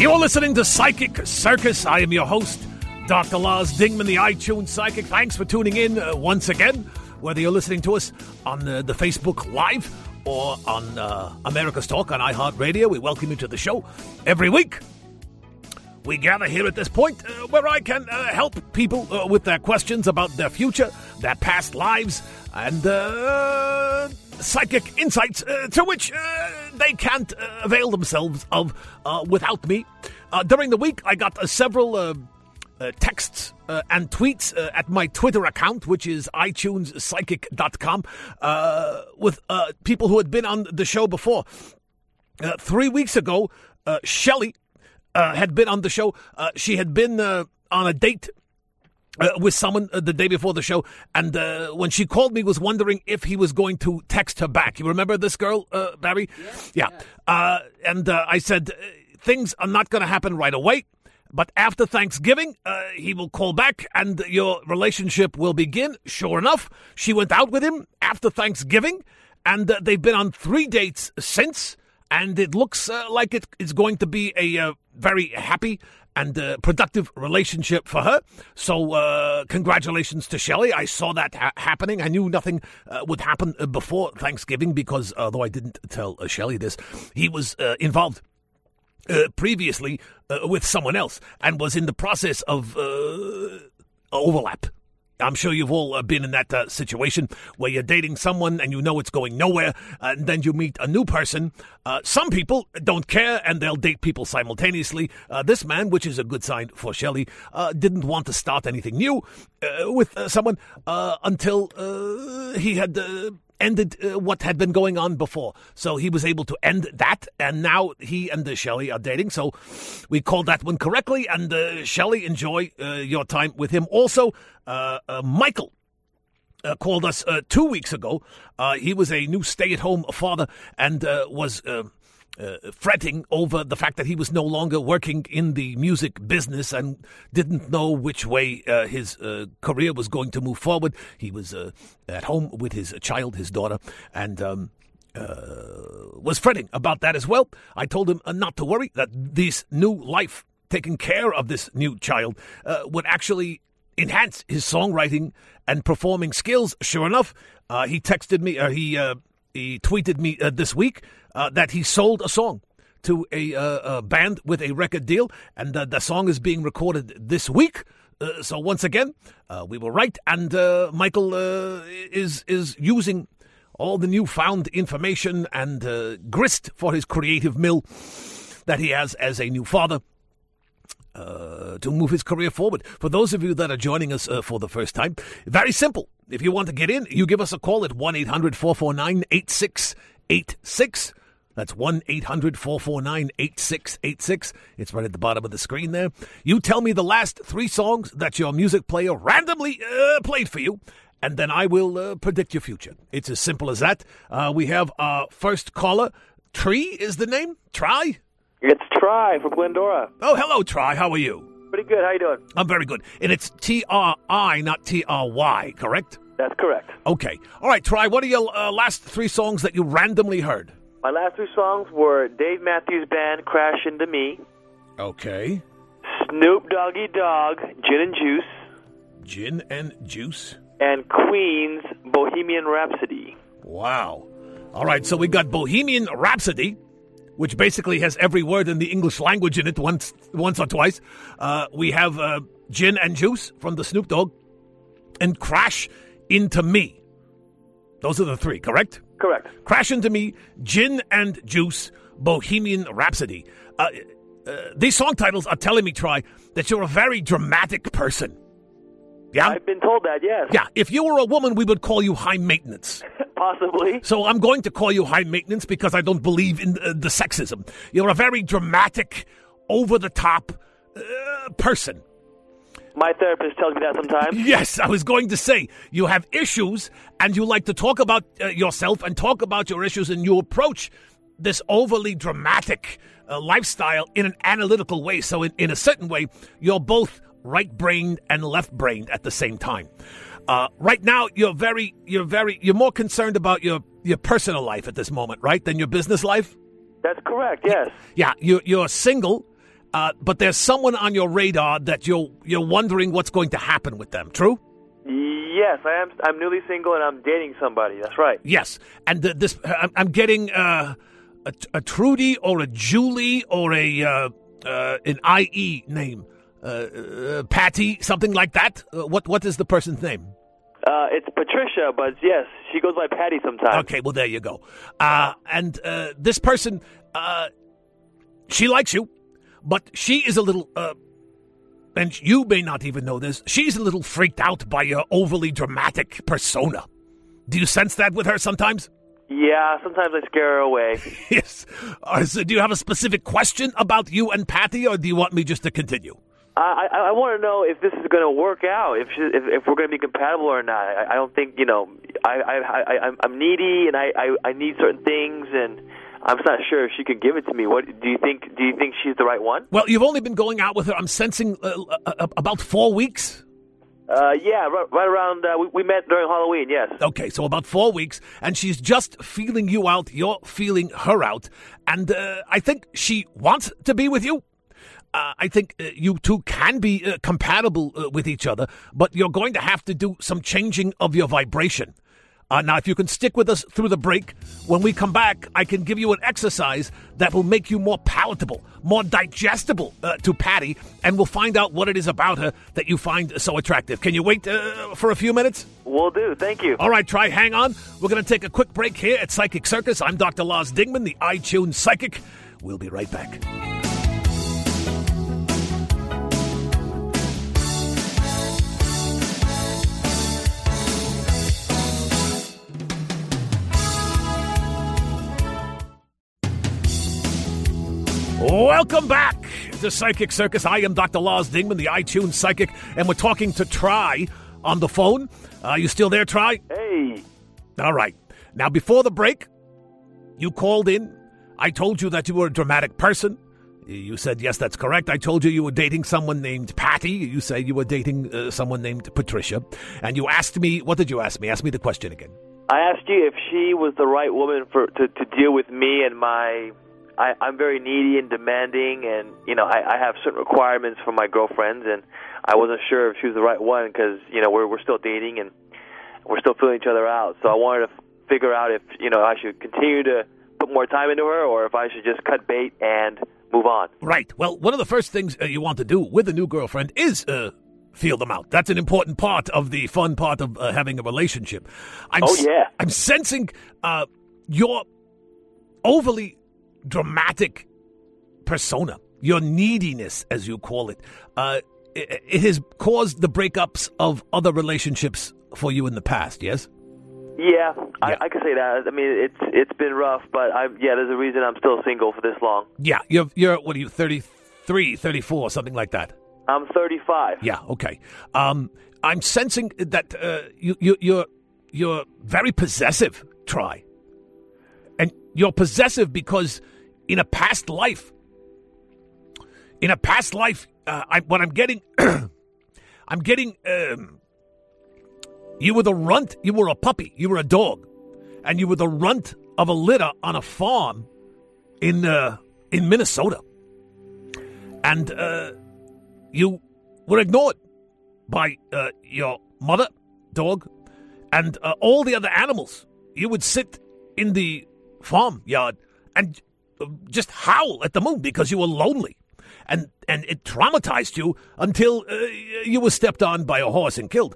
You're listening to Psychic Circus. I am your host, Dr. Lars Dingman, the iTunes Psychic. Thanks for tuning in uh, once again, whether you're listening to us on the, the Facebook Live or on uh, America's Talk on iHeartRadio. We welcome you to the show every week. We gather here at this point uh, where I can uh, help people uh, with their questions about their future, their past lives, and uh, psychic insights uh, to which uh, they can't uh, avail themselves of uh, without me. Uh, during the week, I got uh, several. Uh, texts and tweets at my Twitter account, which is iTunespsychic.com, uh, with people who had been on the show before. Three weeks ago, Shelley uh, had been on the show. She had been on a date uh, with someone uh, the day before the show, and uh, when she called me, was wondering if he was going to text her back. You remember this girl, uh, Barry? Yeah. Uh, and uh, I said things are not going to happen right away. But after Thanksgiving, uh, he will call back and your relationship will begin. Sure enough, she went out with him after Thanksgiving, and uh, they've been on three dates since. And it looks uh, like it is going to be a uh, very happy and uh, productive relationship for her. So, uh, congratulations to Shelley. I saw that ha- happening. I knew nothing uh, would happen uh, before Thanksgiving because, although I didn't tell uh, Shelley this, he was uh, involved previously with someone else and was in the process of overlap. I'm sure you've all uh, been in that uh, situation where you're dating someone and you know it's going nowhere, and then you meet a new person. Uh, some people don't care and they'll date people simultaneously. Uh, this man, which is a good sign for Shelley, uh, didn't want to start anything new uh, with someone until he had. Ended uh, what had been going on before. So he was able to end that, and now he and uh, are dating. So we called that one correctly. And uh, enjoy uh, your time with him. Also, uh, uh, Michael. Called us two weeks ago. He was a new stay-at-home father and was uh, fretting over the fact that he was no longer working in the music business and didn't know which way uh, his uh, career was going to move forward. He was uh, at home with his child, his daughter, and. Um, uh, was fretting about that as well. I told him uh, not to worry, that this new life, taking care of this new child, would actually enhance his songwriting and performing skills. Sure enough, he texted me, he he tweeted me uh, this week uh, that he sold a song to a, uh, a band with a record deal, and uh, the song is being recorded this week. Uh, so once again, uh, we were right, and uh, Michael uh, is is using all the newfound information and uh, grist for his creative mill that he has as a new father uh, to move his career forward. For those of you that are joining us uh, for the first time, very simple. If you want to get in, you give us a call at 1 800 449 8686. That's 1 800 449 8686. It's right at the bottom of the screen there. You tell me the last three songs that your music player randomly uh, played for you, and then I will uh, predict your future. It's as simple as that. Uh, we have our first caller. Tree is the name? Tri? It's Tri from Glendora. Oh, hello, Tri. How are you? Pretty good. How you doing? I'm very good. And it's T R I, not T R Y, correct? That's correct. Okay. All right, Tri. What are your uh, last three songs that you randomly heard? My last three songs were Dave Matthews Band, Crash Into Me, Okay. Snoop Doggy Dogg, Gin and Juice, Gin and juice. and Queen's Bohemian Rhapsody. Wow. All right, so we got Bohemian Rhapsody, which basically has every word in the English language in it once, once or twice. Uh, we have uh, Gin and Juice from the Snoop Dogg, and Crash Into Me. Those are the three, correct? Correct. Crash Into Me, Gin and Juice, Bohemian Rhapsody. Uh, uh, these song titles are telling me, Tri, that you're a very dramatic person. Yeah? I've been told that, yes. Yeah, if you were a woman, we would call you high maintenance. Possibly. So I'm going to call you high maintenance because I don't believe in uh, the sexism. You're a very dramatic, over the top uh, person. My therapist tells me that sometimes. Yes, I was going to say you have issues and you like to talk about uh, yourself and talk about your issues and you approach this overly dramatic uh, lifestyle in an analytical way. So, in, in a certain way, you're both right brained and left brained at the same time. Uh, right now, you're very, you're very, you're more concerned about your your personal life at this moment, right, than your business life. That's correct, yes. Yeah, you're you're single, uh, but there's someone on your radar that you're you're wondering what's going to happen with them. True? Yes, I am. I'm newly single and I'm dating somebody. That's right. Yes, and th- this I'm, I'm getting uh, a, a Trudy or a Julie or a uh, uh, an IE name, uh, uh, Patty, something like that. Uh, what what is the person's name? Uh, it's Patricia, but yes, she goes by Patty sometimes. Okay, well there you go. Uh, and uh, this person, uh, she likes you, but she is a little. Uh, and you may not even know this. She's a little freaked out by your overly dramatic persona. Do you sense that with her sometimes? Yeah, sometimes I scare her away. yes. Uh, so do you have a specific question about you and Patty, or do you want me just to continue? I, I, I want to know if this is going to work out, if she, if, if we're going to be compatible or not. I, I don't think you know. I, I, I I'm, I'm needy and I, I, I need certain things, and I'm not sure if she could give it to me. What do you think? Do you think she's the right one? Well, you've only been going out with her. I'm sensing uh, uh, uh, about four weeks. Uh, yeah, right, right around. Uh, we, we met during Halloween. Yes. Okay, so about four weeks, and she's just feeling you out. You're feeling her out, and uh, I think she wants to be with you. Uh, I think uh, you two can be uh, compatible uh, with each other, but you're going to have to do some changing of your vibration. Uh, now, if you can stick with us through the break, when we come back, I can give you an exercise that will make you more palatable, more digestible uh, to Patty, and we'll find out what it is about her that you find so attractive. Can you wait uh, for a few minutes? We'll do. Thank you. All right, Tri hang on. We're going to take a quick break here at Psychic Circus. I'm Dr. Lars Dingman, the iTunes Psychic. We'll be right back. Welcome back to Psychic Circus. I am Dr. Lars Dingman, the iTunes Psychic, and we're talking to Tri on the phone. Are you still there, Tri? Hey. All right. Now, before the break, you called in. I told you that you were a dramatic person. You said, yes, that's correct. I told you you were dating someone named Patty. You say you were dating uh, someone named Patricia. And you asked me, what did you ask me? Ask me the question again. I asked you if she was the right woman for to, to deal with me and my. I, I'm very needy and demanding, and you know I, I have certain requirements for my girlfriends, and I wasn't sure if she was the right one because you know we're we're still dating and we're still feeling each other out. So I wanted to f- figure out if you know I should continue to put more time into her, or if I should just cut bait and move on. Right. Well, one of the first things uh, you want to do with a new girlfriend is uh, feel them out. That's an important part of the fun part of uh, having a relationship. I'm Oh, yeah. I'm sensing uh, your overly dramatic persona, your neediness, as you call it. Uh, it, it has caused the breakups of other relationships for you in the past. Yes. Yeah, I, Yeah. I can say that. I mean, it's it's been rough, but I yeah, there's a reason I'm still single for this long. Yeah. You're you're what are you 33, 34, something like that. I'm 35. Yeah. Okay. Um, I'm sensing that uh, you, you, you're you're very possessive. Tri, you're possessive because in a past life, in a past life, uh, I, what I'm getting, I'm getting. Um, you were the runt. You were a puppy. You were a dog, and you were the runt of a litter on a farm in uh, in Minnesota, and. Uh, you were ignored by uh, your mother, dog, and uh, all the other animals. You would sit in the farmyard and uh, just howl at the moon because you were lonely. And, and it traumatized you until uh, you were stepped on by a horse and killed.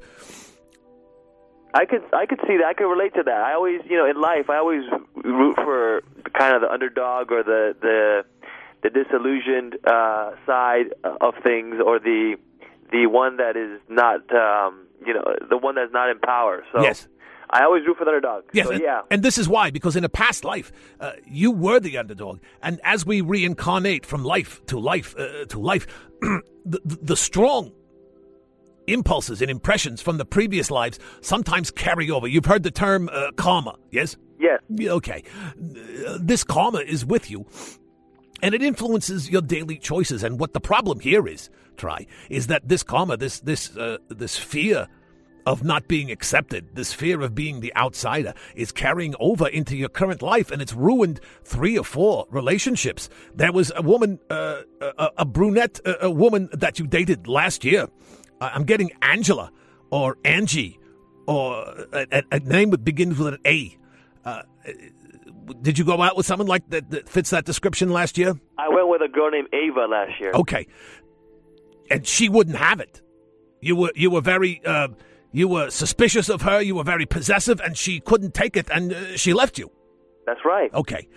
I could I could see that. I could relate to that. I always, you know, in life, I always root for kind of the underdog or the the the disillusioned uh, side of things, or the the one that is not, um, you know, the one that's not in power. So Yes. I always root for the underdog. Yes, So, and, yeah. and this is why because in a past life uh, you were the underdog, and as we reincarnate from life to life uh, to life, the, the strong impulses and impressions from the previous lives sometimes carry over. You've heard the term uh, karma, yes? Yes. Okay, this karma is with you. And it influences your daily choices. And what the problem here is, Tri, is that this karma, this this uh, this fear of not being accepted, this fear of being the outsider, is carrying over into your current life, and it's ruined three or four relationships. There was a woman, uh, a, a, brunette, a, a, woman that you dated last year. Uh, I'm getting Angela or Angie or a, a name that begins with an A. Uh, did you go out with someone like that, that fits that description last year? I went with a girl named Ava last year. Okay, and she wouldn't have it. You were you were very uh, you were suspicious of her. You were very possessive, and she couldn't take it, and uh, she left you. That's right. Okay.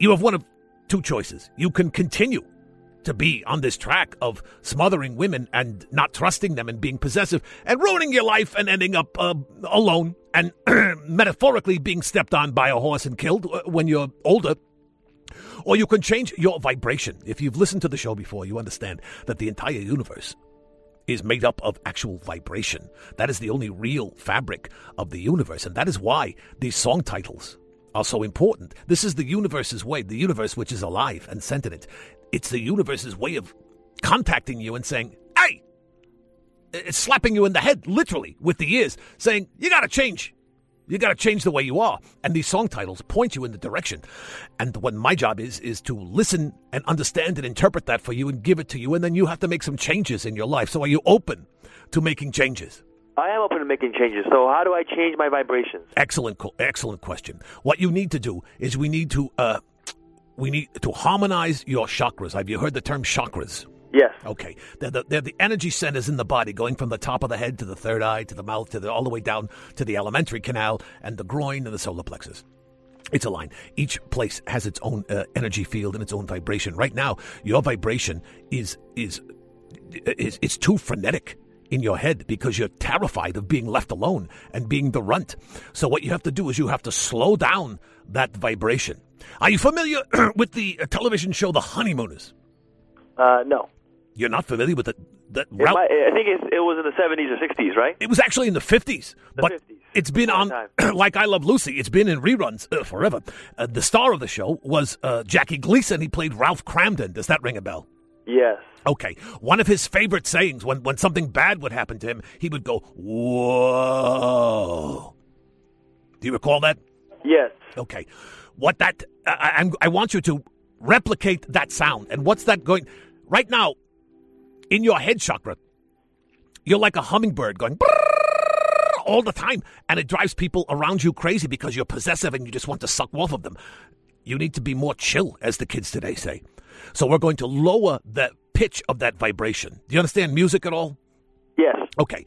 You have one of two choices. You can continue to be on this track of smothering women and not trusting them and being possessive and ruining your life and ending up uh, alone and metaphorically being stepped on by a horse and killed uh, when you're older. Or you can change your vibration. If you've listened to the show before, you understand that the entire universe is made up of actual vibration. That is the only real fabric of the universe. And that is why these song titles are so important. This is the universe's way, the universe which is alive and sentient. It's the universe's way of contacting you and saying, hey, it's slapping you in the head, literally, with the ears, saying, you got to change. You got to change the way you are. And these song titles point you in the direction. And what my job is, is to listen and understand and interpret that for you and give it to you. And then you have to make some changes in your life. So are you open to making changes? I am open to making changes. So how do I change my vibrations? Excellent, excellent question. What you need to do is we need to uh, we need to harmonize your chakras. Have you heard the term chakras? Yes. Okay. They're the, they're the energy centers in the body, going from the top of the head to the third eye to the mouth to the, all the way down to the alimentary canal and the groin and the solar plexus. It's a line. Each place has its own uh, energy field and its own vibration. Right now, your vibration is is is it's too frenetic in your head because you're terrified of being left alone and being the runt. So what you have to do is you have to slow down that vibration. Are you familiar with the television show The Honeymooners? Uh, no. You're not familiar with it? That might, I think it was in the 70s or 60s, right? It was actually in the 50s. The but 50s. It's been on, like I Love Lucy, it's been in reruns uh, forever. Uh, the star of the show was uh, Jackie Gleason. He played Ralph Kramden. Does that ring a bell? Yes. Okay. One of his favorite sayings when, when something bad would happen to him, he would go, Whoa. Do you recall that? Yes. Okay. What that, I, I, I want you to replicate that sound. And what's that going? Right now, in your head chakra, you're like a hummingbird going all the time, and it drives people around you crazy because you're possessive and you just want to suck off of them. You need to be more chill, as the kids today say. So we're going to lower the pitch of that vibration. Do you understand music at all? Yes. Okay.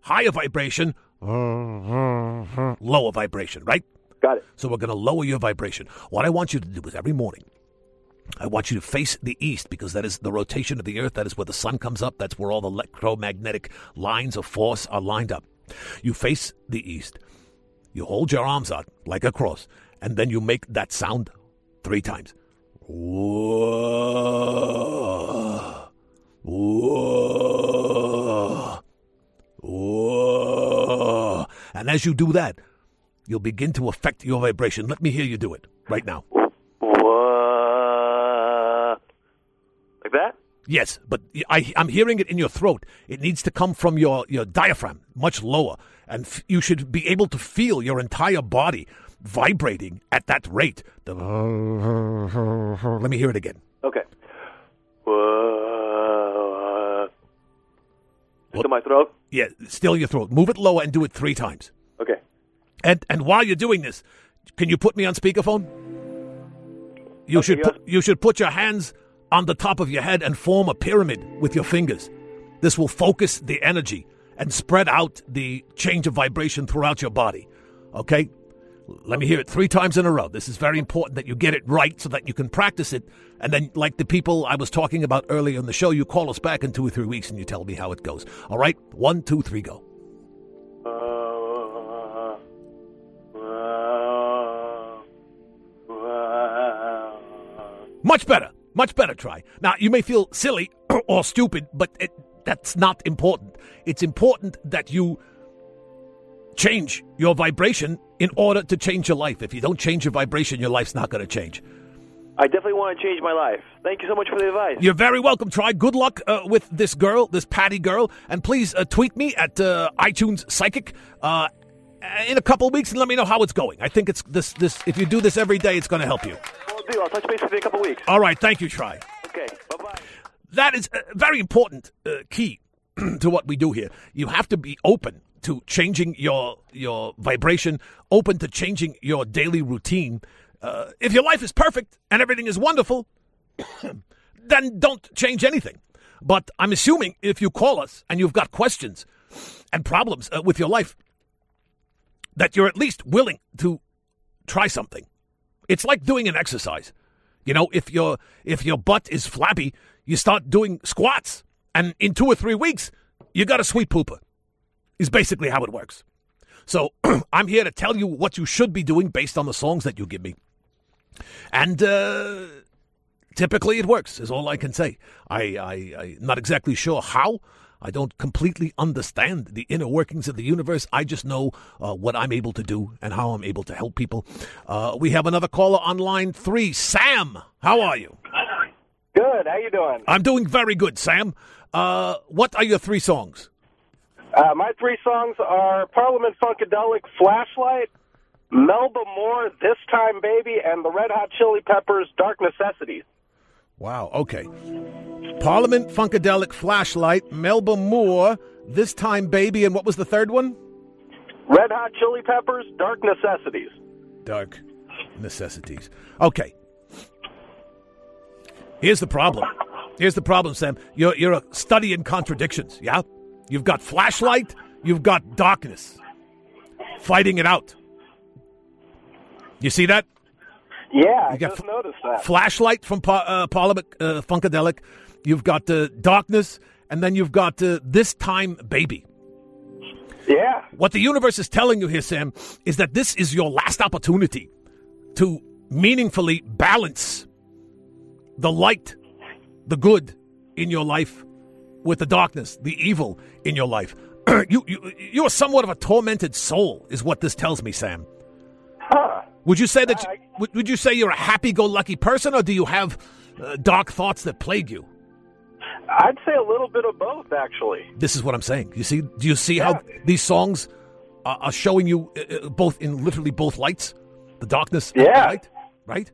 Higher vibration, lower vibration, right? Got it. So we're going to lower your vibration. What I want you to do is every morning, I want you to face the east because that is the rotation of the earth. That is where the sun comes up. That's where all the electromagnetic lines of force are lined up. You face the east. You hold your arms out like a cross, and then you make that sound three times. Whoa. Whoa. Whoa. And as you do that, you'll begin to affect your vibration. Let me hear you do it right now. Like that? Yes, but I, am hearing it in your throat. It needs to come from your, your diaphragm, much lower. And f- you should be able to feel your entire body vibrating at that rate. The Let me hear it again. Okay. Still my throat? Yeah, still your throat. Move it lower and do it three times. Okay. And and while you're doing this, can you put me on speakerphone? You okay, should put, you should put your hands on the top of your head and form a pyramid with your fingers. This will focus the energy and spread out the change of vibration throughout your body. Okay? Let me hear it three times in a row. This is very important that you get it right so that you can practice it. And then, like the people I was talking about earlier in the show, you call us back in two or three weeks and you tell me how it goes. All right? One, two, three, go. Much better. Much better Tri. Now, you may feel silly or stupid, but it, that's not important. It's important that you change your vibration in order to change your life. If you don't change your vibration, your life's not going to change. I definitely want to change my life. Thank you so much for the advice. You're very welcome. Tri. Good luck uh, with this girl, this Patty girl, and please uh, tweet me at uh, iTunes Psychic uh, in a couple weeks and let me know how it's going. I think it's this. This if you do this every day, it's going to help you. Do. I'll touch base with you in a couple of weeks. All right. Thank you, Tri. Okay. Bye bye. That is a very important uh, key to what we do here. You have to be open to changing your your vibration, open to changing your daily routine. Uh, if your life is perfect and everything is wonderful, then don't change anything. But I'm assuming if you call us and you've got questions and problems uh, with your life, that you're at least willing to try something. It's like doing an exercise. You know, if your if your butt is flabby, you start doing squats, and in two or three weeks, you got a sweet pooper. Is basically how it works. So I'm here to tell you what you should be doing based on the songs that you give me, and uh, typically it works. Is all I can say. I, I I'm not exactly sure how. I don't completely understand the inner workings of the universe. I just know uh, what I'm able to do and how I'm able to help people. Uh, we have another caller on line three. Sam, how are you? Good. How you doing? I'm doing very good, Sam. Uh, what are your three songs? Uh, my three songs are Parliament Funkadelic, Flashlight, Melba Moore, This Time Baby, and the Red Hot Chili Peppers, Dark Necessities. Wow. Okay. Parliament Funkadelic Flashlight, Melba Moore, This Time Baby, and what was the third one? Red Hot Chili Peppers, Dark Necessities. Dark Necessities. Okay. Here's the problem. Here's the problem, Sam. You're, you're a study in contradictions, yeah? You've got flashlight, you've got darkness. Fighting it out. You see that? Yeah, I got just f- noticed that. Flashlight from pa- uh, Parliament uh, Funkadelic. You've got uh, darkness, and then you've got uh, this time, baby. yeah. What the universe is telling you here, Sam, is that this is your last opportunity to meaningfully balance the light, the good in your life with the darkness, the evil in your life. you, you, you are somewhat of a tormented soul, is what this tells me, Sam. Huh. Would you say that? You, would, would you say you're a happy-go-lucky person, or do you have uh, dark thoughts that plague you? I'd say a little bit of both, actually. This is what I'm saying. You see? Do you see how these songs are, are showing you uh, uh, both in literally both lights, the darkness and the Yeah. light, right?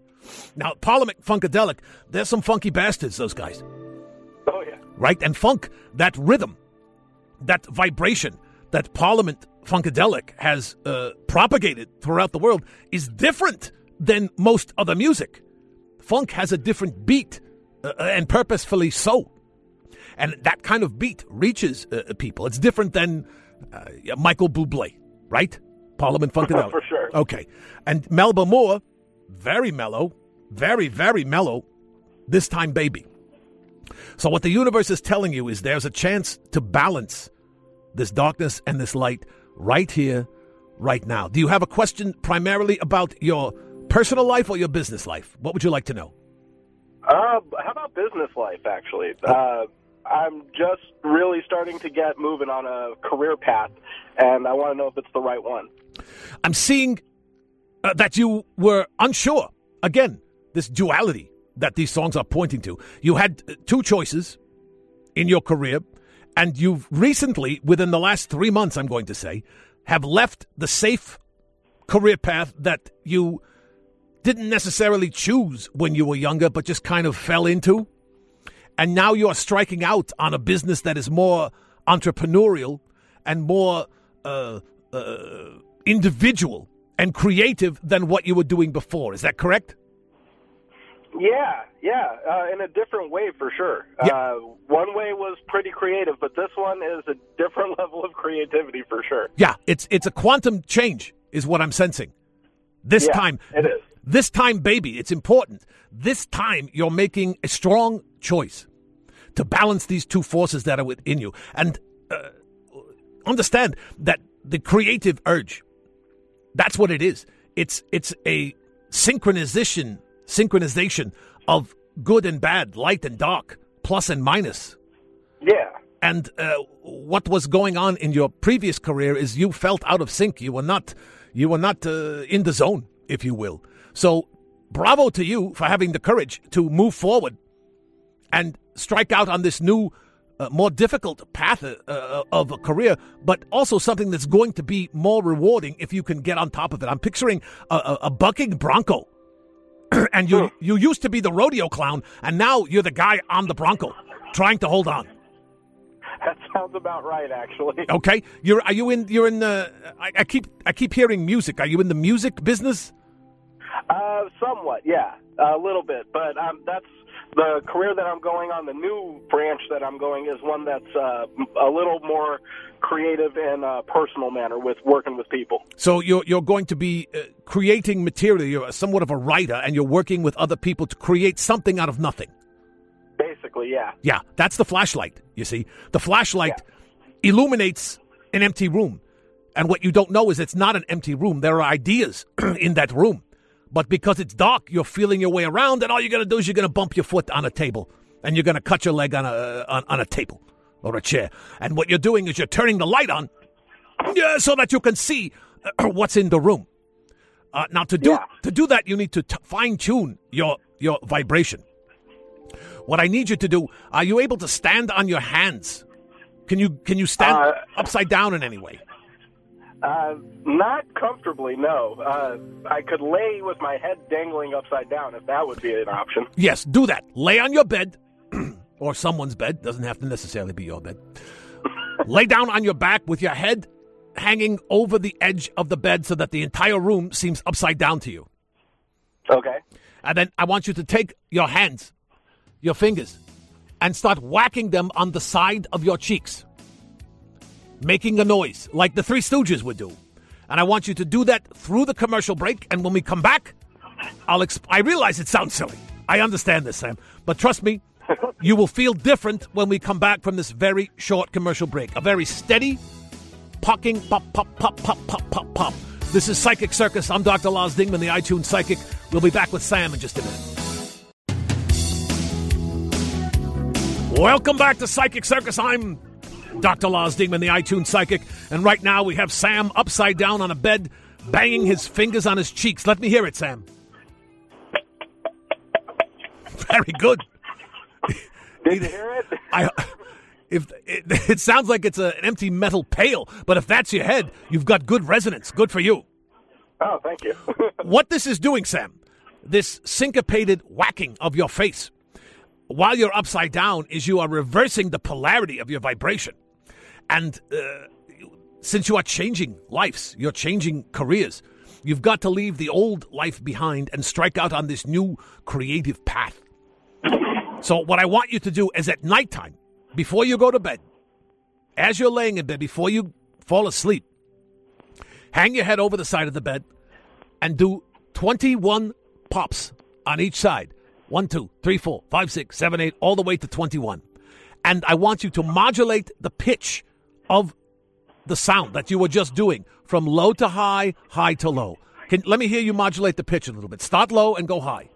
Now, Parliament Funkadelic, they're some funky bastards. Those guys, Oh, yeah. right? And funk, that rhythm, that vibration that Parliament Funkadelic has uh, propagated throughout the world is different than most other music. Funk has a different beat, uh, and purposefully so. And that kind of beat reaches uh, people. It's different than uh, Michael Bublé, right? Parliament Funkadelic. For sure. Okay. And Melba Moore, very mellow, very, very mellow, this time baby. So, what the universe is telling you is there's a chance to balance this darkness and this light right here, right now. Do you have a question primarily about your personal life or your business life? What would you like to know? Uh, how about business life, actually? Uh, I'm just really starting to get moving on a career path, and I want to know if it's the right one. I'm seeing uh, that you were unsure. Again, this duality that these songs are pointing to. You had uh, two choices in your career, and you've recently, within the last three months, I'm going to say, have left the safe career path that you didn't necessarily choose when you were younger, but just kind of fell into. And now you're striking out on a business that is more entrepreneurial and more uh, uh, individual and creative than what you were doing before. Is that correct? Yeah, yeah, uh, in a different way for sure. Yeah. Uh, one way was pretty creative, but this one is a different level of creativity for sure. Yeah, it's it's a quantum change, is what I'm sensing. This Yeah, time, it is. This time, baby, it's important. This time, you're making a strong choice to balance these two forces that are within you, and uh, understand that the creative urge. That's what it is. It's it's a synchronization synchronization of good and bad, light and dark, plus and minus. Yeah, And uh, what was going on in your previous career is you felt out of sync. You were not, you were not uh, in the zone, if you will. So bravo to you for having the courage to move forward and strike out on this new, uh, more difficult path uh, uh, of a career, but also something that's going to be more rewarding if you can get on top of it. I'm picturing a, a, a bucking bronco. and you you used to be the rodeo clown, and now you're the guy on the bronco, trying to hold on. That sounds about right, actually. Okay, you're are you in you're in the I, I keep I keep hearing music. Are you in the music business? Uh, somewhat, yeah, a little bit, but um, that's the career that I'm going on. The new branch that I'm going is one that's uh, a little more creative and uh, personal manner with working with people. So you're you're going to be uh, creating material. You're somewhat of a writer, and you're working with other people to create something out of nothing. Basically, yeah. Yeah, that's the flashlight. You see, the flashlight illuminates an empty room, and what you don't know is it's not an empty room. There are ideas in that room, but because it's dark, you're feeling your way around, and all you're gonna do is you're gonna bump your foot on a table, and you're gonna cut your leg on a on, on a table or a chair. And what you're doing is you're turning the light on, yeah, so that you can see uh, what's in the room. Uh, now, to do Yeah. to do that, you need to t- fine tune your your vibration. What I need you to do: Are you able to stand on your hands? Can you can you stand Uh, upside down in any way? Uh, not comfortably, no. Uh, I could lay with my head dangling upside down if that would be an option. Yes, do that. Lay on your bed or someone's bed. Doesn't have to necessarily be your bed. Lay down on your back with your head hanging over the edge of the bed so that the entire room seems upside down to you. Okay. And then I want you to take your hands, your fingers, and start whacking them on the side of your cheeks, making a noise like the Three Stooges would do. And I want you to do that through the commercial break. And when we come back, I'll. Exp- I realize it sounds silly. I understand this, Sam. But trust me, you will feel different when we come back from this very short commercial break. A very steady, pucking, pop, pop, pop, pop, pop, pop, pop. This is Psychic Circus. I'm Dr. Lars Dingman, the iTunes Psychic. We'll be back with Sam in just a minute. Welcome back to Psychic Circus. I'm Dr. Lars Dingman, the iTunes Psychic. And right now we have Sam upside down on a bed, banging his fingers on his cheeks. Let me hear it, Sam. Very good. Did you hear it? I, if it, it sounds like it's a, an empty metal pail, but if that's your head, you've got good resonance. Good for you. Oh, thank you. What this is doing, Sam, this syncopated whacking of your face while you're upside down is you are reversing the polarity of your vibration. And uh, since you are changing lives, you're changing careers, you've got to leave the old life behind and strike out on this new creative path. So, what I want you to do is at nighttime, before you go to bed, as you're laying in bed, before you fall asleep, hang your head over the side of the bed and do 21 pops on each side. One, two, three, four, five, six, seven, eight, all the way to 21. And I want you to modulate the pitch of the sound that you were just doing from low to high, high to low. Can, let me hear you modulate the pitch a little bit. Start low and go high.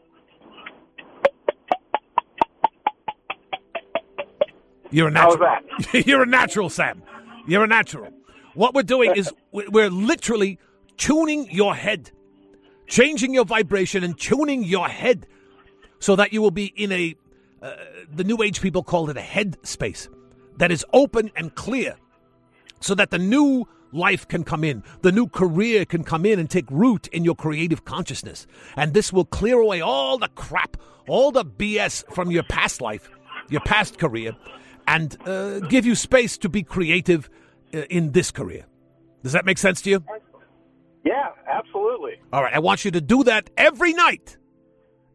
You're a natural. You're a natural, Sam. You're a natural. What we're doing is we- we're literally tuning your head, changing your vibration and tuning your head so that you will be in a, uh, the new age people call it a head space that is open and clear so that the new life can come in, the new career can come in and take root in your creative consciousness. And this will clear away all the crap, all the BS from your past life, your past career, and uh, give you space to be creative uh, in this career. Does that make sense to you? yeah, absolutely. All right, I want you to do that every night.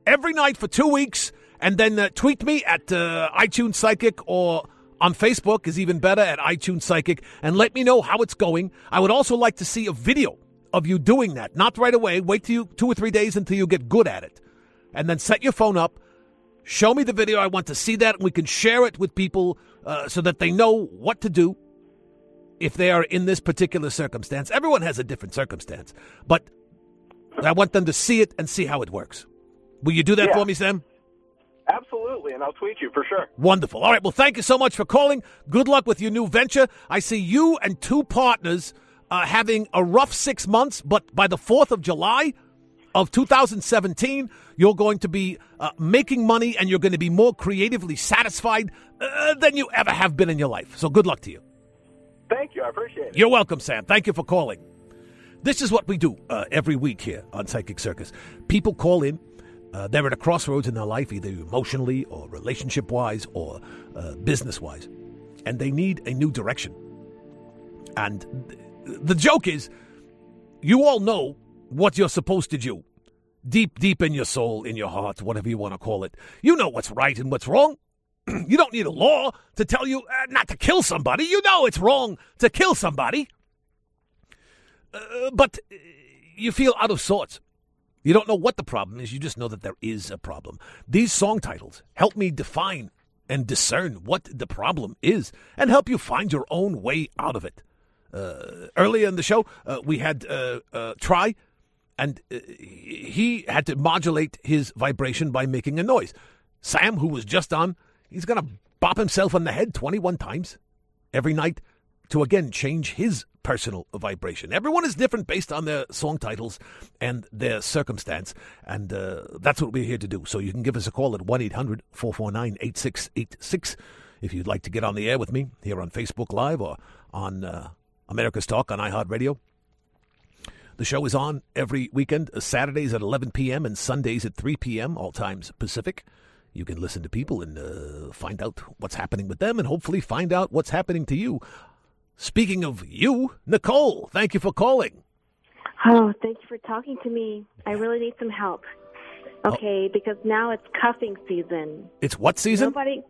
Every night for two weeks, and then uh, tweet me at uh, iTunes Psychic or on Facebook is even better at iTunes Psychic, and let me know how it's going. I would also like to see a video of you doing that. Not right away. Wait till you two or three days until you get good at it, and then set your phone up. Show me the video. I want to see that, and we can share it with people uh, so that they know what to do if they are in this particular circumstance. Everyone has a different circumstance, but I want them to see it and see how it works. Will you do that Yeah. for me, Sam? Absolutely, and I'll tweet you for sure. Wonderful. All right. Well, thank you so much for calling. Good luck with your new venture. I see you and two partners uh, having a rough six months, but by the 4th of July, of 2017, you're going to be uh, making money and you're going to be more creatively satisfied uh, than you ever have been in your life. So good luck to you. Thank you. I appreciate it. You're welcome, Sam. Thank you for calling. This is what we do uh, every week here on Psychic Circus. People call in. Uh, they're at a crossroads in their life, either emotionally or relationship wise or uh, business wise, and they need a new direction. And th- the joke is, you all know what you're supposed to do. Deep, deep in your soul, in your heart, whatever you want to call it. You know what's right and what's wrong. you don't need a law to tell you uh, not to kill somebody. You know it's wrong to kill somebody. Uh, but you feel out of sorts. You don't know what the problem is, you just know that there is a problem. These song titles help me define and discern what the problem is and help you find your own way out of it. Uh, earlier in the show, uh, we had uh, uh Tri, and uh, he had to modulate his vibration by making a noise. Sam, who was just on, he's going to bop himself on the head 21 times every night to again change his personal vibration. Everyone is different based on their song titles and their circumstance, and uh, that's what we're here to do. So you can give us a call at 1 800 449 8686 if you'd like to get on the air with me here on Facebook Live or on uh, America's Talk on iHeartRadio. The show is on every weekend, uh, Saturdays at 11 p.m. and Sundays at 3 p.m., all times Pacific. You can listen to people and uh, find out what's happening with them and hopefully find out what's happening to you Speaking of you, Nicole, thank you for calling. Oh, thank you for talking to me. I really need some help. Oh. Okay, oh. because now it's cuffing season. It's what season? Nobody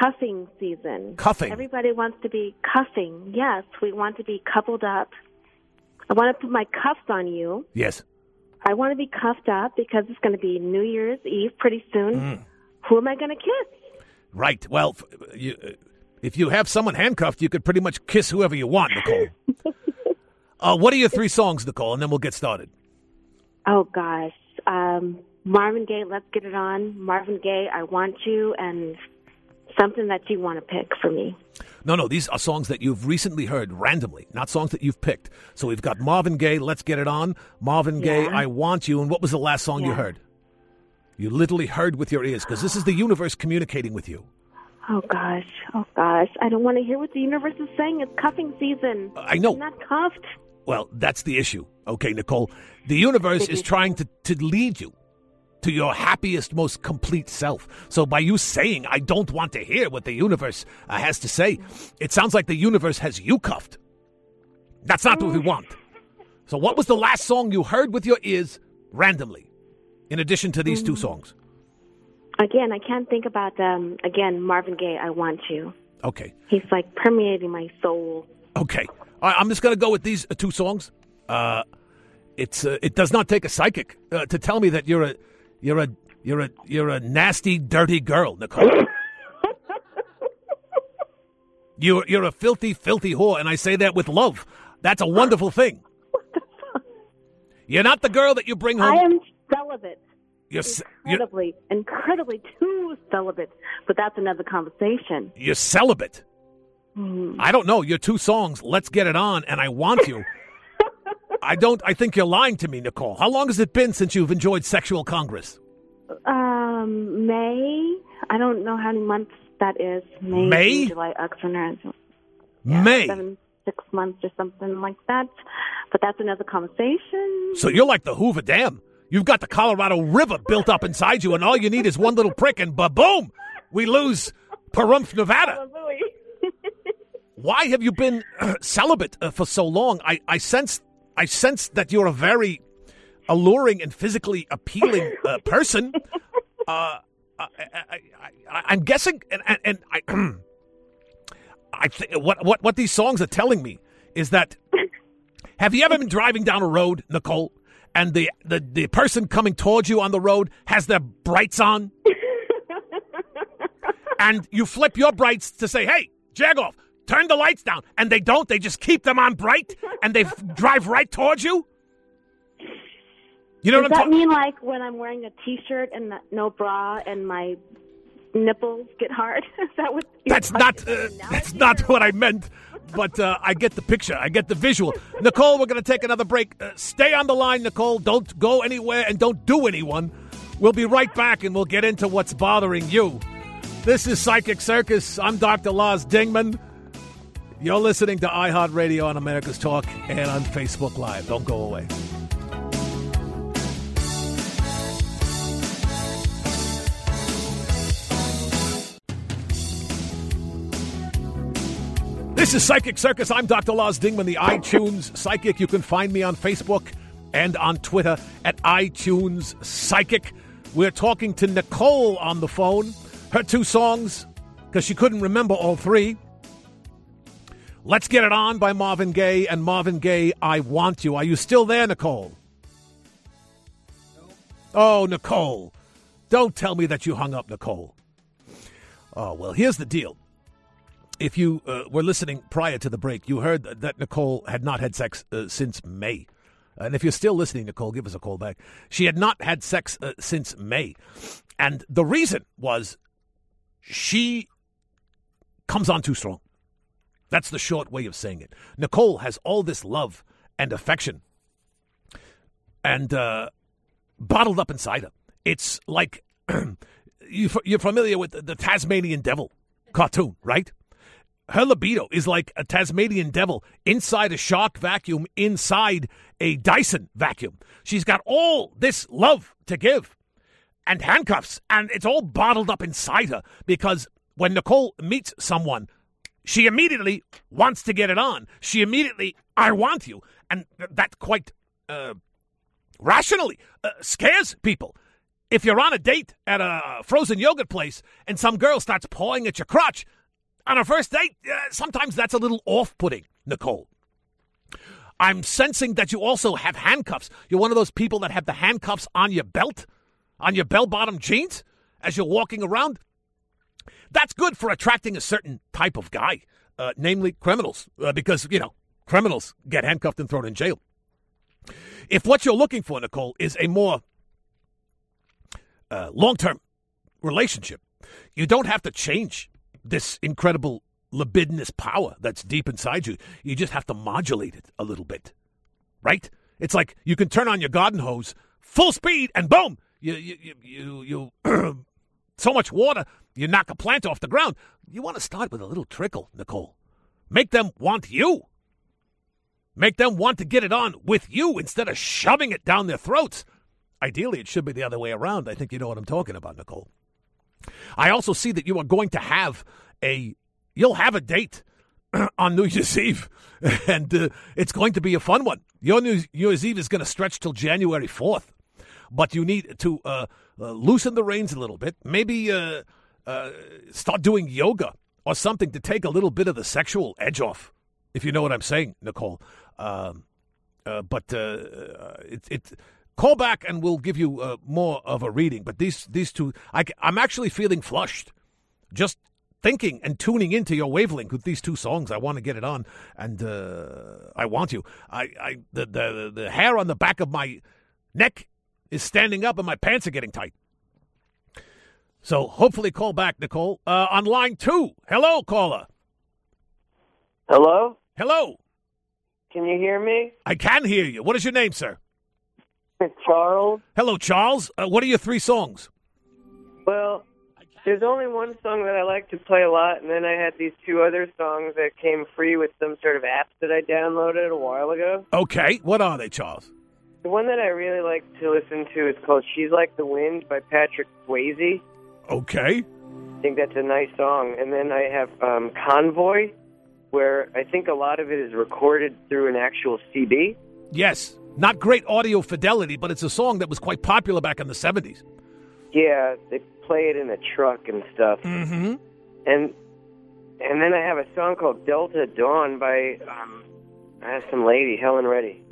cuffing season. Cuffing. Everybody wants to be cuffing. Yes, we want to be coupled up. I want to put my cuffs on you. Yes. I want to be cuffed up because it's going to be New Year's Eve pretty soon. Mm. Who am I going to kiss? Right. Well, you, if you have someone handcuffed, you could pretty much kiss whoever you want, Nicole. uh, what are your three songs, Nicole? And then we'll get started. Oh, gosh. Um, Marvin Gaye, Let's Get It On. Marvin Gaye, I Want You. And something that you want to pick for me. No, no, these are songs that you've recently heard randomly, not songs that you've picked. So we've got Marvin Gaye, Let's Get It On, Marvin Gaye, yeah. I Want You, and what was the last song yeah. you heard? You literally heard with your ears because this is the universe communicating with you. Oh gosh, oh gosh! I don't want to hear what the universe is saying. It's cuffing season. I know. I'm not cuffed. Well, that's the issue. Okay, Nicole. The universe is trying to, to lead you to your happiest, most complete self. So by you saying, I don't want to hear what the universe uh, has to say, it sounds like the universe has you cuffed. That's not what we want. So, what was the last song you heard with your ears randomly, in addition to these two mm. songs? Again, I can't think about um again Marvin Gaye. I want you. Okay. He's like permeating my soul. Okay. All right, I'm just gonna go with these uh, two songs. Uh, it's uh, it does not take a psychic uh, to tell me that you're a you're a you're a you're a nasty, dirty girl, Nicole. you're you're a filthy, filthy whore, and I say that with love. That's a wonderful thing. You're not the girl that you bring home. I am celibate. You're, incredibly, you're, incredibly too celibate, but that's another conversation. You're celibate. Mm. I don't know. Your two songs, "Let's Get It On" and "I Want You." I don't. I think you're lying to me, Nicole. How long has it been since you've enjoyed sexual congress? Um, May. I don't know how many months that is. May, May? July, October, yeah, May. Seven, six months or something like that. But that's another conversation. So you're like the Hoover Dam. You've got the Colorado River built up inside you, and all you need is one little prick, and ba boom, we lose Pahrump, Nevada. Why have you been uh, celibate uh, for so long? I, I sense I sense that you're a very alluring and physically appealing uh, person. Uh, I, am guessing, and, and, and I, I th- what what what these songs are telling me is that. Have you ever been driving down a road, Nicole, and the, the, the person coming towards you on the road has their brights on. and you flip your brights to say, hey, Jagoff, turn the lights down. And they don't. They just keep them on bright and they drive right towards you. You know Does what I'm that ta- mean like when I'm wearing a T-shirt and no bra and my nipples get hard? Is that what? That's not. Uh, that's not what I meant. But uh, I get the picture. I get the visual. Nicole, we're going to take another break. Uh, stay on the line, Nicole. Don't go anywhere and don't do anyone. We'll be right back and we'll get into what's bothering you. This is Psychic Circus. I'm Dr. Lars Dingman. You're listening to iHeartRadio on America's Talk and on Facebook Live. Don't go away. This is Psychic Circus. I'm Dr. Lars Dingman, the iTunes Psychic. You can find me on Facebook and on Twitter at iTunes Psychic. We're talking to Nicole on the phone. Her two songs, because she couldn't remember all three. Let's Get It On by Marvin Gaye and Marvin Gaye, I Want You. Are you still there, Nicole? No. Oh, Nicole. Don't tell me that you hung up, Nicole. Oh, well, here's the deal if you uh, were listening prior to the break, you heard that Nicole had not had sex uh, since May. And if you're still listening, Nicole, give us a call back. She had not had sex uh, since May. And the reason was she comes on too strong. That's the short way of saying it. Nicole has all this love and affection and uh, bottled up inside her. It's like you're familiar with the Tasmanian devil cartoon, right? Her libido is like a Tasmanian devil inside a shark vacuum, inside a Dyson vacuum. She's got all this love to give and handcuffs, and it's all bottled up inside her because when Nicole meets someone, she immediately wants to get it on. She immediately, I want you. And that quite uh, rationally uh, scares people. If you're on a date at a frozen yogurt place and some girl starts pawing at your crotch, on a first date, uh, sometimes that's a little off putting, Nicole. I'm sensing that you also have handcuffs. You're one of those people that have the handcuffs on your belt, on your bell bottom jeans as you're walking around. That's good for attracting a certain type of guy, uh, namely criminals, uh, because, you know, criminals get handcuffed and thrown in jail. If what you're looking for, Nicole, is a more uh, long term relationship, you don't have to change this incredible libidinous power that's deep inside you. You just have to modulate it a little bit, right? It's like you can turn on your garden hose full speed and boom, you you you you, you so much water you knock a plant off the ground. You want to start with a little trickle, Nicole. Make them want you. Make them want to get it on with you instead of shoving it down their throats. Ideally, it should be the other way around. I think you know what I'm talking about, Nicole. I also see that you are going to have a you'll have a date on New Year's Eve, and uh, it's going to be a fun one. Your New Year's Eve is going to stretch till January fourth, but you need to uh, uh, loosen the reins a little bit. Maybe uh, uh, start doing yoga or something to take a little bit of the sexual edge off, if you know what I'm saying, Nicole. Um, uh, but it, it Call back and we'll give you uh, more of a reading. But these these two, I, I'm actually feeling flushed. Just thinking and tuning into your wavelength with these two songs. I want to get it on, and uh, I want you. I, I the, the the hair on the back of my neck is standing up, and my pants are getting tight. So hopefully, call back, Nicole. Uh, on line two, hello, caller. Hello. Hello. Can you hear me? I can hear you. What is your name, sir? Charles. Hello, Charles. Uh, what are your three songs? Well, there's only one song that I like to play a lot, and then I had these two other songs that came free with some sort of apps that I downloaded a while ago. Okay, what are they, Charles? The one that I really like to listen to is called "She's Like the Wind" by Patrick Swayze. Okay. I think that's a nice song. And then I have um, "Convoy," where I think a lot of it is recorded through an actual CD. Yes. Not great audio fidelity, but it's a song that was quite popular back in the 70s. Yeah, they play it in a truck and stuff. Mm-hmm. And and then I have a song called Delta Dawn by um, some lady, Helen Reddy.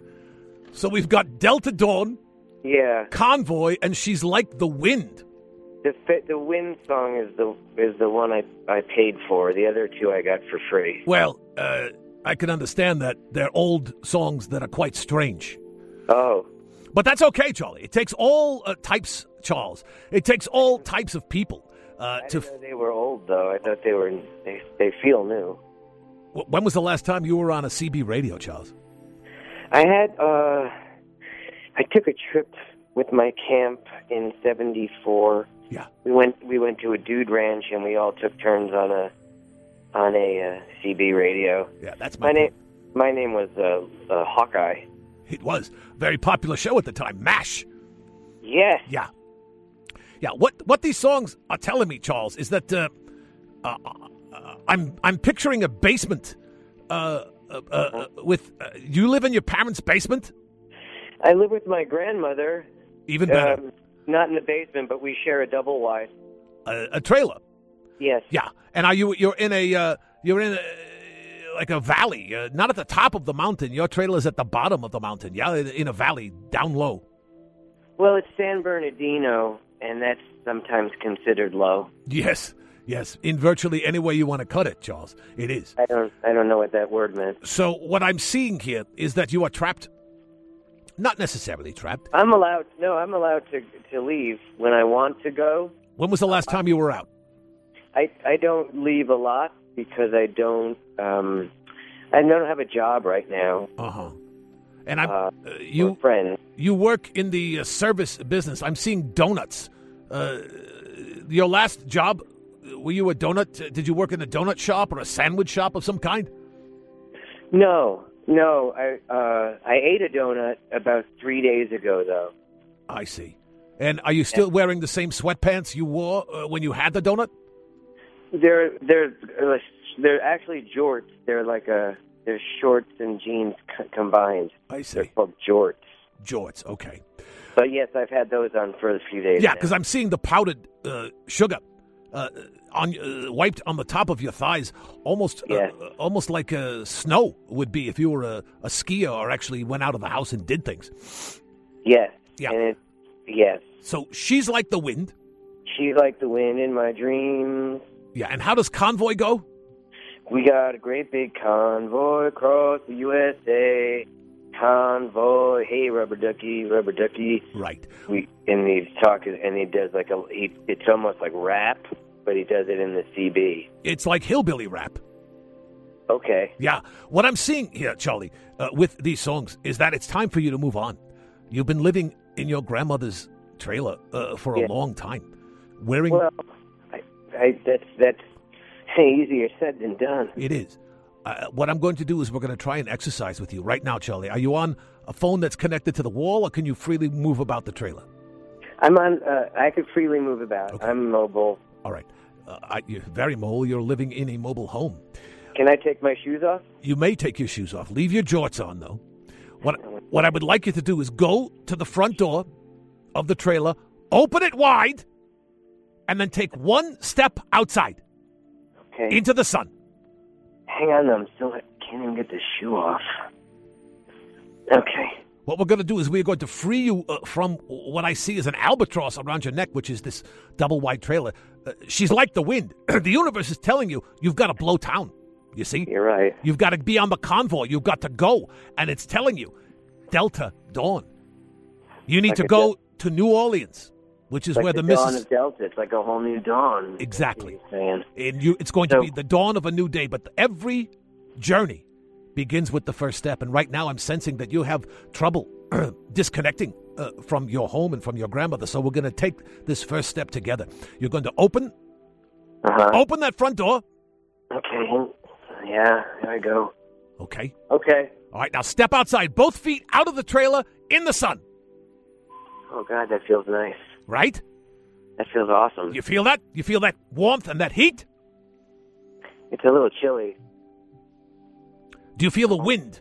So we've got Delta Dawn, yeah, Convoy, and she's like the wind. The the wind song is the is the one I I paid for. The other two I got for free. Well, uh, I can understand that they're old songs that are quite strange. Oh. But that's okay, Charlie. It takes all uh, types, Charles. It takes all types of people uh, I to. Know they were old though. I thought they were. They they feel new. Wh- When was the last time you were on a CB radio, Charles? I had uh I took a trip with my camp in 74. Yeah. We went we went to a dude ranch and we all took turns on a on a uh, CB radio. Yeah, that's my, My name my name was uh, uh Hawkeye. It was a very popular show at the time. Mash. Yes. Yeah. Yeah. What what these songs are telling me, Charles, is that uh, uh, uh, I'm I'm picturing a basement. Uh, uh, uh, with uh, you live in your parents' basement. I live with my grandmother. Even better, Um, not in the basement, but we share a double wide. a, a trailer. Yes. Yeah. And are you you're in a uh, you're in a, like a valley, uh, not at the top of the mountain. Your trailer is at the bottom of the mountain. Yeah, in- a valley down low. Well, it's San Bernardino, and that's sometimes considered low. Yes. Yes. In virtually any way you want to cut it, Charles, it is. I don't I don't know what that word meant. So what I'm seeing here is that you are trapped. Not necessarily trapped. I'm allowed. No, I'm allowed to to leave when I want to go. When was the last time you were out? I I don't leave a lot because I don't um I don't have a job right now. Uh huh. And I'm Uh, uh, you friends. you work in the uh, service business. I'm seeing donuts. Uh, your last job, were you a donut? Did you work in a donut shop or a sandwich shop of some kind? No, no. I uh I ate a donut about three days ago though. I see. And are you still wearing the same sweatpants you wore uh, when you had the donut? They're they're uh, they're actually jorts. They're like a they're shorts and jeans c- combined. I They're see. called jorts. Jorts. Okay. But yes, I've had those on for a few days. Yeah, because I'm seeing the powdered uh, sugar uh, on uh, wiped on the top of your thighs, almost uh, Yes. uh, almost like uh, snow would be if you were a, a skier or actually went out of the house and did things. yes, Yeah. and it, yes. So she's like the wind. She's like the wind in my dreams. Yeah, and how does convoy go? We got a great big convoy across the USA. Convoy, hey rubber ducky, rubber ducky. Right. We and he talk and he does like a he, it's almost like rap, but he does it in the CB. It's like hillbilly rap. Okay, Yeah. What I'm seeing here, Charlie, uh, with these songs is that it's time for you to move on. You've been living in your grandmother's trailer uh, for a Yeah. long time, wearing well, I, that's that's easier said than done. It is. Uh, what I'm going to do is we're going to try and exercise with you right now, Charlie. Are you on a phone that's connected to the wall, or can you freely move about the trailer? I'm on. Uh, I could freely move about. Okay. I'm mobile. All right. Uh, I, you're very mobile. You're living in a mobile home. Can I take my shoes off? You may take your shoes off. Leave your jorts on, though. What what I would like you to do is go to the front door of the trailer, open it wide, and then take one step outside Okay. into the sun. Hang on, I'm still I can't even get the shoe off. Okay. What we're going to do is we're going to free you uh, from what I see as an albatross around your neck, which is this double wide trailer. Uh, she's like the wind. the universe is telling you you've got to blow town. You see? You're right. You've got to be on the convoy. You've got to go. And it's telling you Delta Dawn. You need Like to go to New Orleans, which is like where the, the, dawn missus. of Delta. It's like a whole new dawn. Exactly. That's what you're saying. And you, it's going to be the dawn of a new day. But every journey begins with the first step. And right now, I'm sensing that you have trouble disconnecting uh, from your home and from your grandmother. So we're going to take this first step together. You're going to open Uh-huh. open that front door. Okay. Yeah, there I go. Okay. Okay. All right. Now step outside, both feet out of the trailer in the sun. Oh God, that feels nice. Right? That feels awesome. You feel that? You feel that warmth and that heat? It's a little chilly. Do you feel the wind?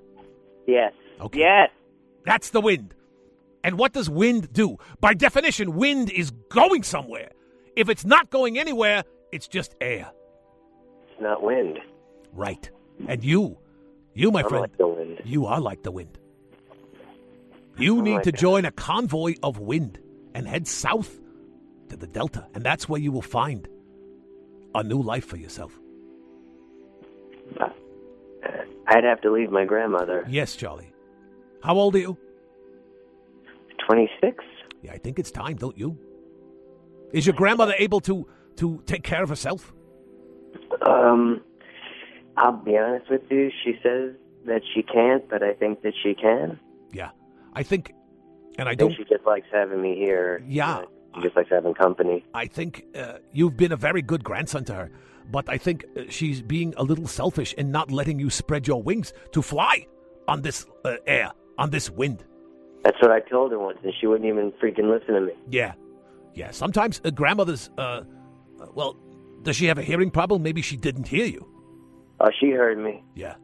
Yes. Okay. Yes. That's the wind. And what does wind do? By definition, wind is going somewhere. If it's not going anywhere, it's just air. It's not wind. Right. And you, you, my I'm friend, like the wind. you are like the wind. You I'm need like to join a convoy of wind and head south to the Delta. And that's where you will find a new life for yourself. Uh, I'd have to leave my grandmother. Yes, Charlie. How old are you? Twenty six. Yeah, I think it's time, don't you? Is your grandmother able to to take care of herself? Um, I'll be honest with you. She says that she can't, but I think that she can. Yeah. I think, and I I don't. think she just likes having me here. Yeah. Uh, She just likes having company. I think uh, you've been a very good grandson to her, but I think uh, she's being a little selfish in not letting you spread your wings to fly on this uh, air, on this wind. That's what I told her once, and she wouldn't even freaking listen to me. Yeah, yeah. Sometimes uh, grandmothers, uh, uh, well, does she have a hearing problem? Maybe she didn't hear you. Oh, she heard me. Yeah,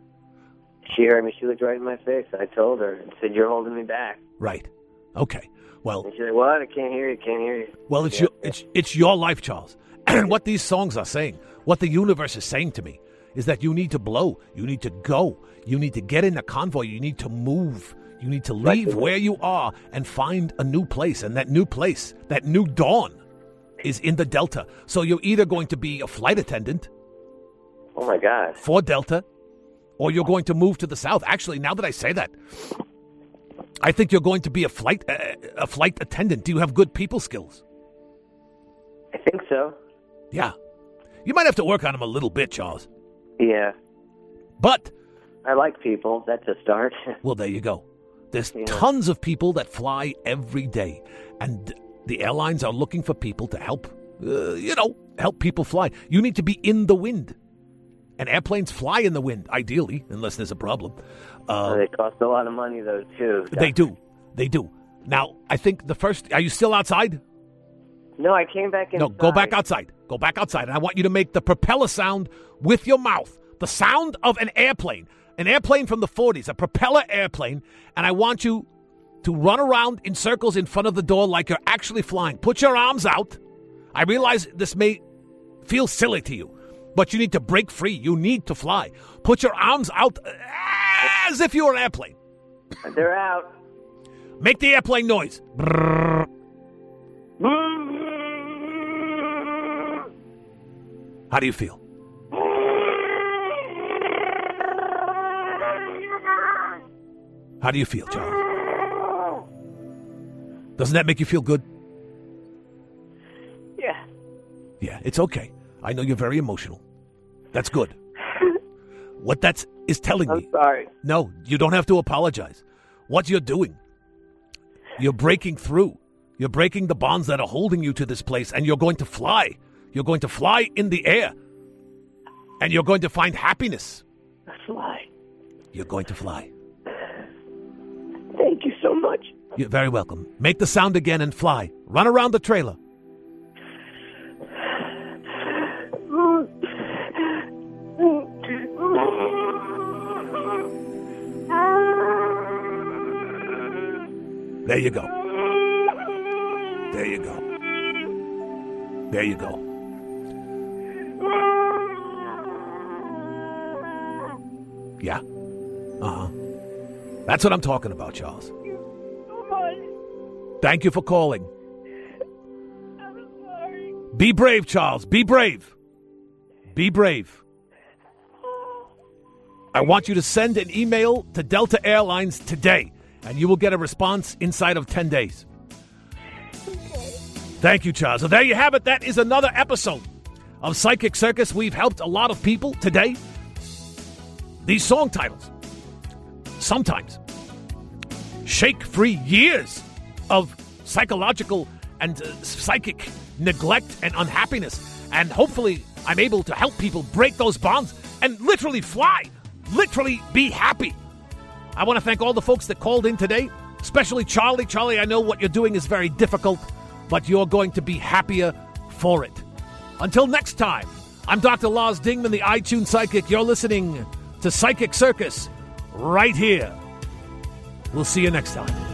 She heard me. She looked right in my face. I told her and said, "You're holding me back." right. Okay. Well, And she said, "What? I can't hear you. Can't hear you." well, it's Yeah. your it's it's your life, Charles. And what these songs are saying, what the universe is saying to me, is that you need to blow, you need to go, you need to get in a convoy, you need to move, you need to leave where you are and find a new place. And that new place, that new dawn, is in the Delta. So you're either going to be a flight attendant Oh my God. for Delta, or you're going to move to the south. Actually, now that I say that, I think you're going to be a flight a flight attendant. Do you have good people skills? I think so. Yeah, you might have to work on them a little bit, Charles. Yeah. But I like people. That's a start. well, there you go. There's Yeah. tons of people that fly every day, and the airlines are looking for people to help. Uh, you know, help people fly. You need to be in the wind. And airplanes fly in the wind, ideally, unless there's a problem. Uh, they cost a lot of money though too. They do. They do. Now, I think the first. Are you still outside? No, I came back in. No, go back outside. Go back outside. And I want you to make the propeller sound with your mouth. The sound of an airplane. An airplane from the 40s, a propeller airplane. And I want you to run around in circles in front of the door like you're actually flying. Put your arms out. I realize this may feel silly to you, but you need to break free. You need to fly. Put your arms out as if you were an airplane. They're out. Make the airplane noise. How do you feel? How do you feel, Charles? Doesn't that make you feel good? Yeah. Yeah, it's okay. I know you're very emotional. That's good. What that is is telling I'm me. sorry. No, you don't have to apologize. What you're doing, you're breaking through. You're breaking the bonds that are holding you to this place, and you're going to fly. You're going to fly in the air. And you're going to find happiness. Fly. You're going to fly. Thank you so much. You're very welcome. Make the sound again and fly. Run around the trailer. There you go. There you go. There you go. Yeah. Uh huh. That's what I'm talking about, Charles. Thank you for calling. Be brave, Charles. Be brave. Be brave. I want you to send an email to Delta Airlines today, and you will get a response inside of 10 days. Thank you, Charles. So there you have it. That is another episode of Psychic Circus. We've helped a lot of people today. These song titles sometimes shake free years of psychological and uh, psychic neglect and unhappiness. And hopefully, I'm able to help people break those bonds and literally fly, literally be happy. I want to thank all the folks that called in today, especially Charlie. Charlie, I know what you're doing is very difficult, but you're going to be happier for it. Until next time, I'm Dr. Lars Dingman, the iTunes Psychic. You're listening to Psychic Circus right here. We'll see you next time.